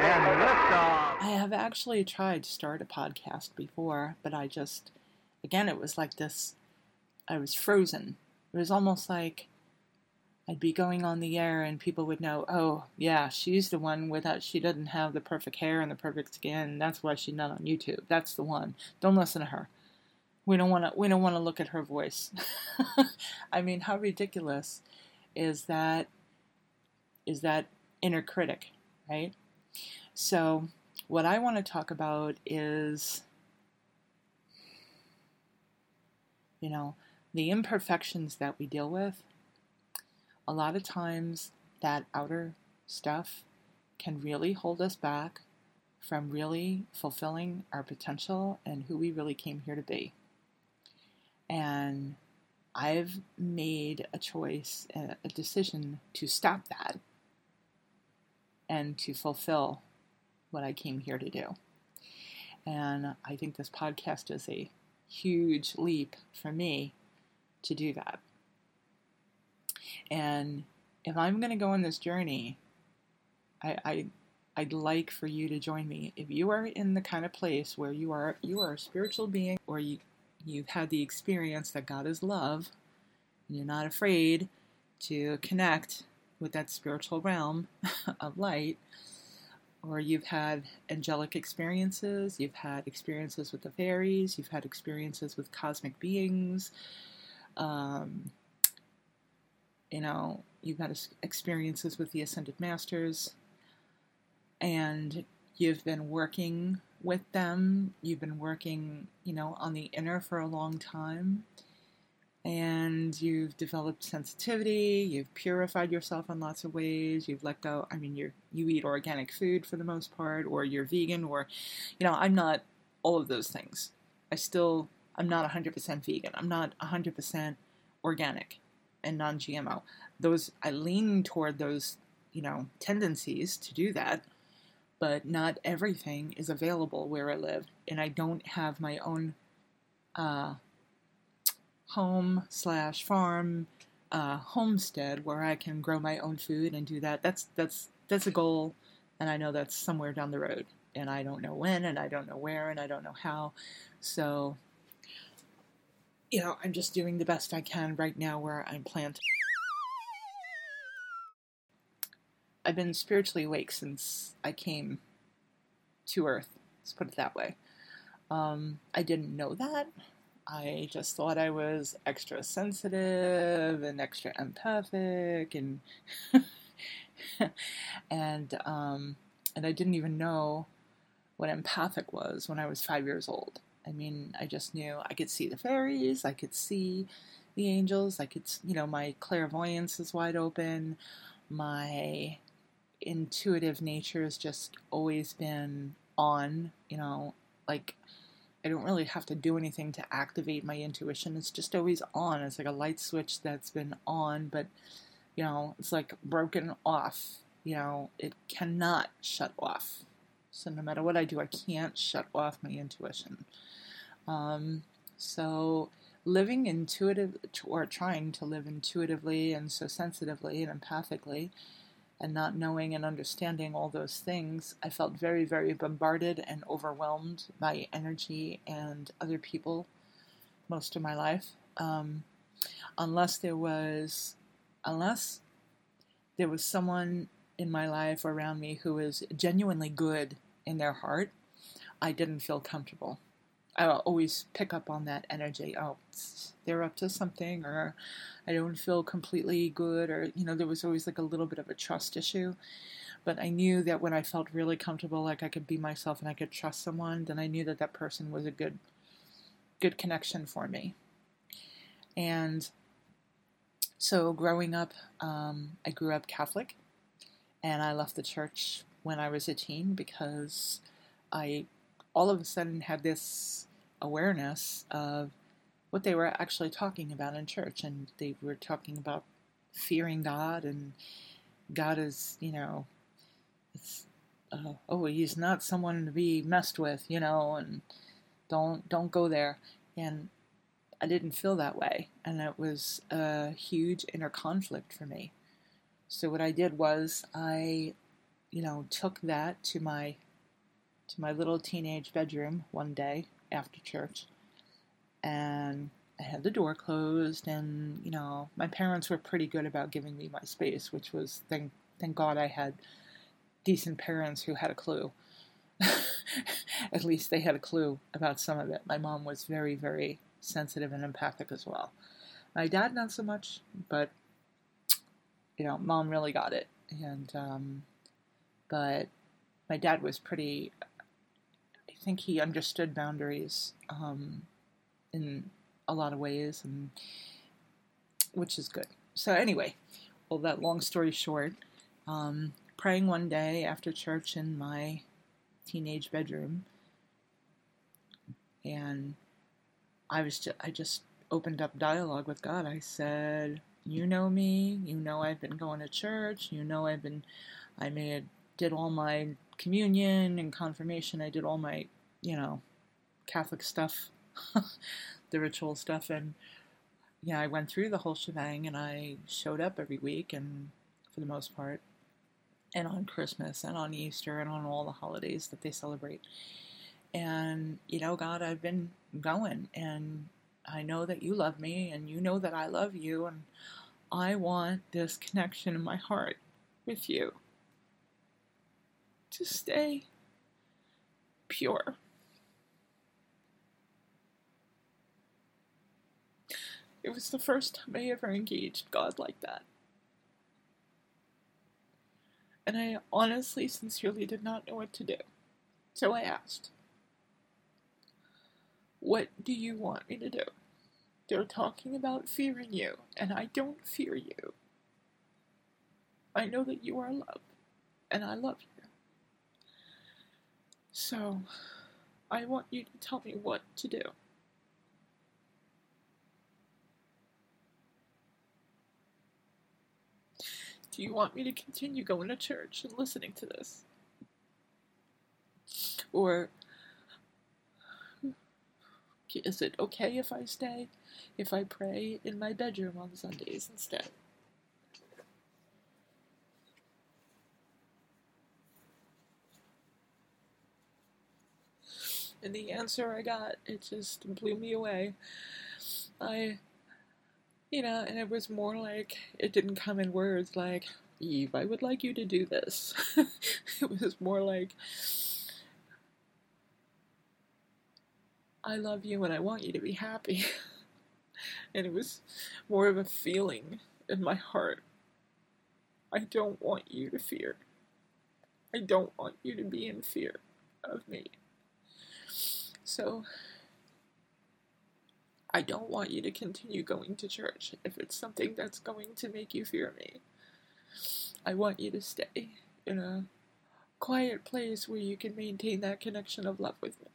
and liftoff. I have actually tried to start a podcast before, but I just, again, it was like this. I was frozen. It was almost like I'd be going on the air and people would know, oh, yeah, she's the one without, she doesn't have the perfect hair and the perfect skin. That's why she's not on YouTube. That's the one. Don't listen to her. We don't want to, we don't want to look at her voice. I mean, how ridiculous is that, is that inner critic, right? So, what I want to talk about is, you know, the imperfections that we deal with a lot of times that outer stuff can really hold us back from really fulfilling our potential and who we really came here to be. And I've made a choice, a decision to stop that and to fulfill what I came here to do. And I think this podcast is a huge leap for me to do that. And if I'm going to go on this journey, I, I I'd like for you to join me. If you are in the kind of place where you are you are a spiritual being or you you've had the experience that God is love, and you're not afraid to connect with that spiritual realm of light, or you've had angelic experiences, you've had experiences with the fairies, you've had experiences with cosmic beings, um, you know, you've had experiences with the Ascended Masters, and you've been working with them. You've been working, you know, on the inner for a long time, and you've developed sensitivity. You've purified yourself in lots of ways. You've let go. I mean, you you eat organic food for the most part, or you're vegan, or, you know, I'm not all of those things. I still, I'm not 100% vegan. I'm not 100% organic and non-GMO. Those I lean toward those, you know, tendencies to do that, but not everything is available where I live, and I don't have my own uh, home slash farm uh, homestead where I can grow my own food and do that. That's that's that's a goal, and I know that's somewhere down the road, and I don't know when, and I don't know where, and I don't know how. So you know, I'm just doing the best I can right now where I'm planted. I've been spiritually awake since I came to Earth. Let's put it that way. Um, I didn't know that. I just thought I was extra sensitive and extra empathic and and um, and I didn't even know what empathic was when I was five years old. I mean, I just knew I could see the fairies, I could see the angels, I could, you know, my clairvoyance is wide open, my intuitive nature has just always been on, you know, like I don't really have to do anything to activate my intuition. It's just always on. It's like a light switch that's been on, but you know, it's like broken off. You know, it cannot shut off. So no matter what I do, I can't shut off my intuition. Um, so living intuitive or trying to live intuitively and so sensitively and empathically and not knowing and understanding all those things, I felt very, very bombarded and overwhelmed by energy and other people most of my life. Um, unless there was, unless there was someone in my life around me who was genuinely good in their heart, I didn't feel comfortable. I always pick up on that energy. Oh, they're up to something, or I don't feel completely good, or you know, there was always like a little bit of a trust issue. But I knew that when I felt really comfortable, like I could be myself and I could trust someone, then I knew that that person was a good, good connection for me. And so, growing up, um, I grew up Catholic, and I left the church when I was a teen because I all of a sudden had this awareness of what they were actually talking about in church. And they were talking about fearing God, and God is, you know, uh, oh, he's not someone to be messed with, you know, and don't don't go there. And I didn't feel that way, and it was a huge inner conflict for me. So what I did was I you know, took that to my to my little teenage bedroom one day after church, and I had the door closed, and you know, my parents were pretty good about giving me my space, which was thank thank God I had decent parents who had a clue. At least they had a clue about some of it. My mom was very, very sensitive and empathic as well. My dad, not so much, but you know, mom really got it. And, um, but my dad was pretty, think he understood boundaries um, in a lot of ways, and which is good. So, anyway, well, that long story short, um, praying one day after church in my teenage bedroom, and I was just, I just opened up dialogue with God. I said, "You know me. You know I've been going to church. You know I've been, I made did all my communion and confirmation. I did all my, you know, Catholic stuff, the ritual stuff, and yeah, I went through the whole shebang, and I showed up every week, and for the most part, and on Christmas and on Easter and on all the holidays that they celebrate. And, you know, God, I've been going and I know that you love me and you know that I love you and I want this connection in my heart with you to stay pure. It was the first time I ever engaged God like that. And I honestly, sincerely did not know what to do. So I asked. What do you want me to do? They're talking about fearing you, and I don't fear you. I know that you are love, and I love you. So, I want you to tell me what to do. Do you want me to continue going to church and listening to this? Or is it okay if I stay, if I pray in my bedroom on Sundays instead? And the answer I got, it just blew me away. I, you know, and it was more like, it didn't come in words like, Eve, I would like you to do this. it was more like, I love you and I want you to be happy. and it was more of a feeling in my heart. I don't want you to fear. I don't want you to be in fear of me. So, I don't want you to continue going to church if it's something that's going to make you fear me. I want you to stay in a quiet place where you can maintain that connection of love with me.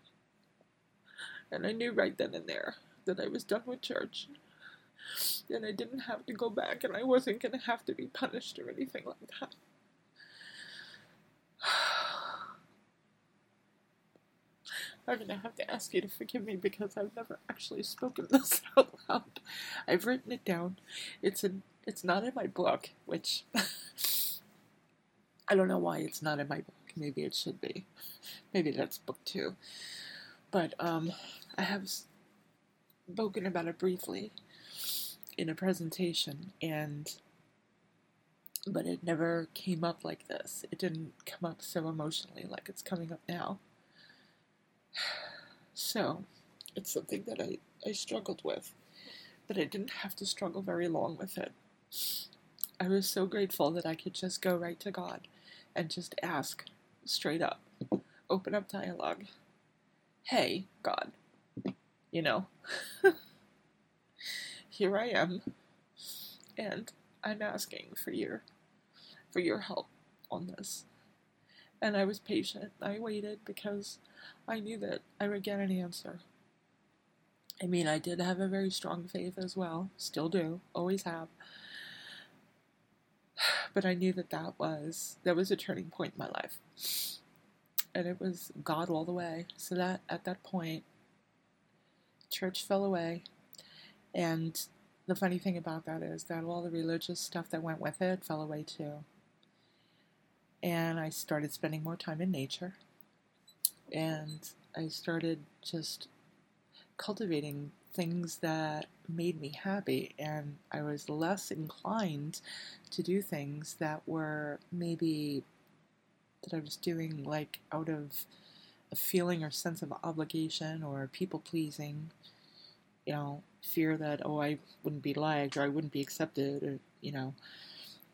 And I knew right then and there that I was done with church. And I didn't have to go back, and I wasn't going to have to be punished or anything like that. I'm gonna have to ask you to forgive me because I've never actually spoken this out loud. I've written it down. It's in it's not in my book, which I don't know why it's not in my book. Maybe it should be. Maybe that's book two. But um I have spoken about it briefly in a presentation, and but it never came up like this. It didn't come up so emotionally like it's coming up now. So, it's something that I, I struggled with, but I didn't have to struggle very long with it. I was so grateful that I could just go right to God and just ask straight up, open up dialogue. Hey, God, you know, here I am, and I'm asking for your for your help on this. And I was patient. I waited because I knew that I would get an answer. I mean, I did have a very strong faith as well, still do, always have. But I knew that that was that was a turning point in my life, and it was God all the way. So that at that point, church fell away. And the funny thing about that is that all the religious stuff that went with it fell away too. And I started spending more time in nature. And I started just cultivating things that made me happy. And I was less inclined to do things that were maybe that I was doing like out of a feeling or sense of obligation or people pleasing, you know, fear that, oh, I wouldn't be liked or I wouldn't be accepted or, you know,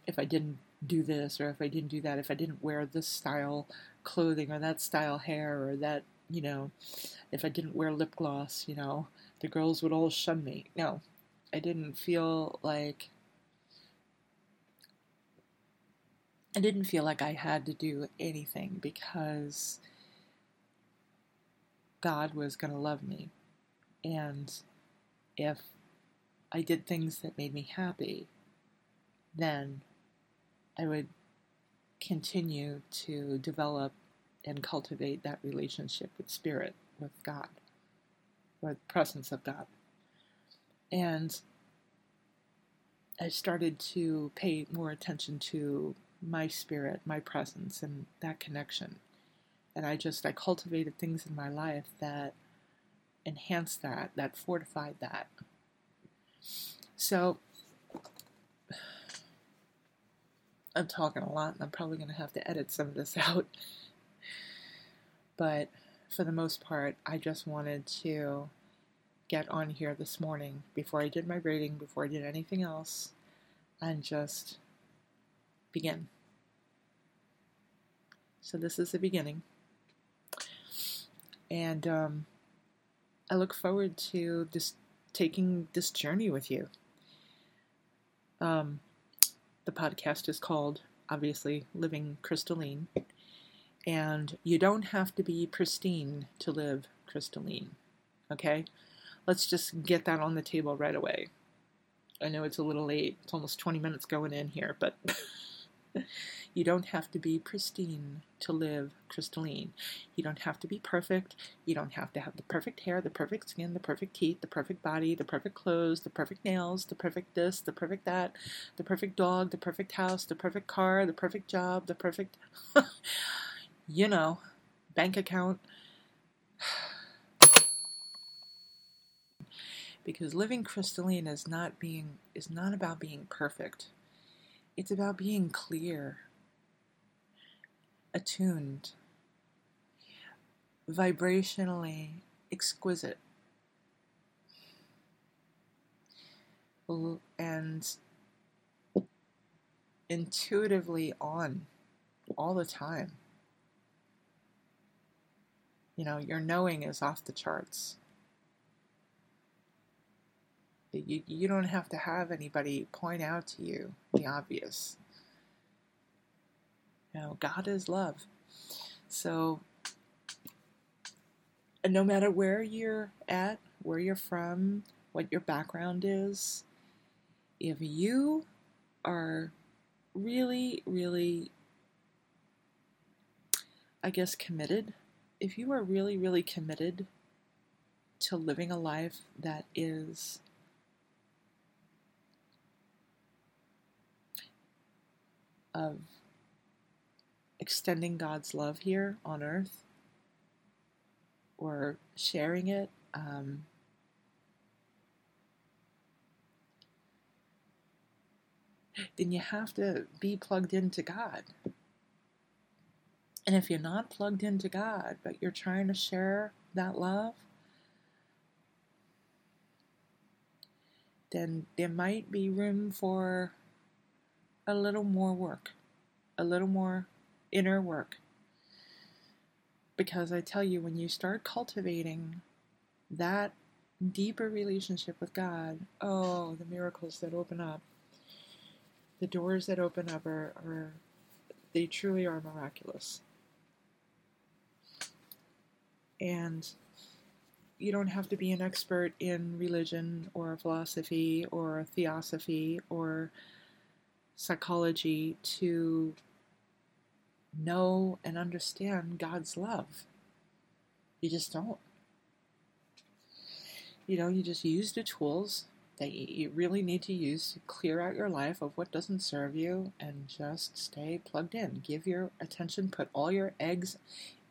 if I didn't do this or if I didn't do that, if I didn't wear this style clothing or that style hair or that, you know, if I didn't wear lip gloss, you know, the girls would all shun me. No, I didn't feel like I didn't feel like I had to do anything because God was going to love me. And if I did things that made me happy, then I would continue to develop and cultivate that relationship with Spirit, with God, with the presence of God. And I started to pay more attention to my spirit, my presence, and that connection. And I just, I cultivated things in my life that enhanced that, that fortified that. So, I'm talking a lot and I'm probably going to have to edit some of this out. But for the most part, I just wanted to get on here this morning before I did my reading, before I did anything else, and just begin. So, this is the beginning. And um, I look forward to just taking this journey with you. Um, the podcast is called, obviously, Living Crystalline. And you don't have to be pristine to live crystalline. Okay? Let's just get that on the table right away. I know it's a little late. It's almost 20 minutes going in here, but you don't have to be pristine to live crystalline. You don't have to be perfect. You don't have to have the perfect hair, the perfect skin, the perfect teeth, the perfect body, the perfect clothes, the perfect nails, the perfect this, the perfect that, the perfect dog, the perfect house, the perfect car, the perfect job, the perfect, you know, bank account. because living crystalline is not being is not about being perfect. It's about being clear attuned, vibrationally exquisite, and intuitively on all the time. You know, your knowing is off the charts. You, you don't have to have anybody point out to you the obvious. You know, God is love. So, no matter where you're at, where you're from, what your background is, if you are really, really, I guess, committed, if you are really, really committed to living a life that is of extending God's love here on earth or sharing it. Um, then you have to be plugged into God. And if you're not plugged into God, but you're trying to share that love, then there might be room for a little more work, a little more inner work. Because I tell you, when you start cultivating that deeper relationship with God, oh, the miracles that open up, the doors that open up are, are they truly are miraculous. And you don't have to be an expert in religion or philosophy or theosophy or psychology to know and understand God's love. You just don't. You know, you just use the tools that you really need to use to clear out your life of what doesn't serve you and just stay plugged in. Give your attention, put all your eggs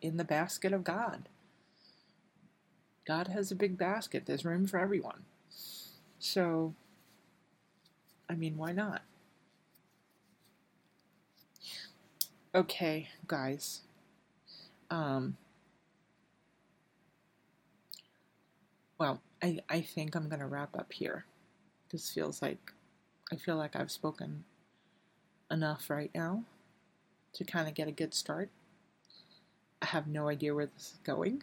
in the basket of God. God has a big basket, there's room for everyone. So, I mean, why not? Okay, guys. Um, well, I, I think I'm going to wrap up here. This feels like I feel like I've spoken enough right now to kind of get a good start. I have no idea where this is going.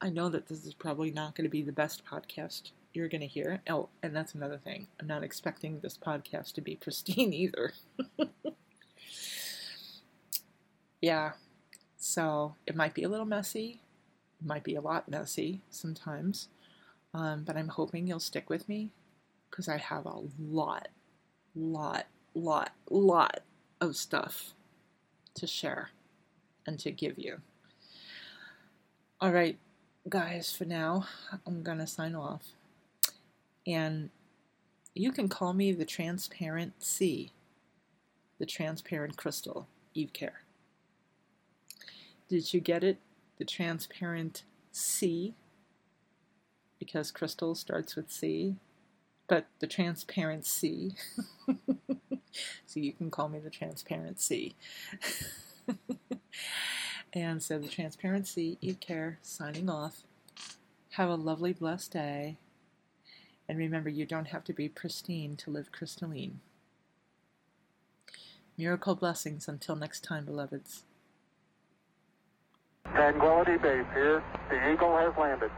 I know that this is probably not going to be the best podcast you're going to hear. Oh, and that's another thing. I'm not expecting this podcast to be pristine either. yeah, so it might be a little messy. It might be a lot messy sometimes. Um, but I'm hoping you'll stick with me because I have a lot, lot, lot, lot of stuff to share and to give you. All right, guys, for now, I'm going to sign off. And you can call me the transparent sea, the transparent crystal, Eve Care. Did you get it? The transparent C, because crystal starts with C, but the transparent C. so you can call me the transparent C. and so the transparent C, Eve Care, signing off. Have a lovely, blessed day. And remember, you don't have to be pristine to live crystalline. Miracle blessings until next time, beloveds. Tranquility Base here. The Eagle has landed.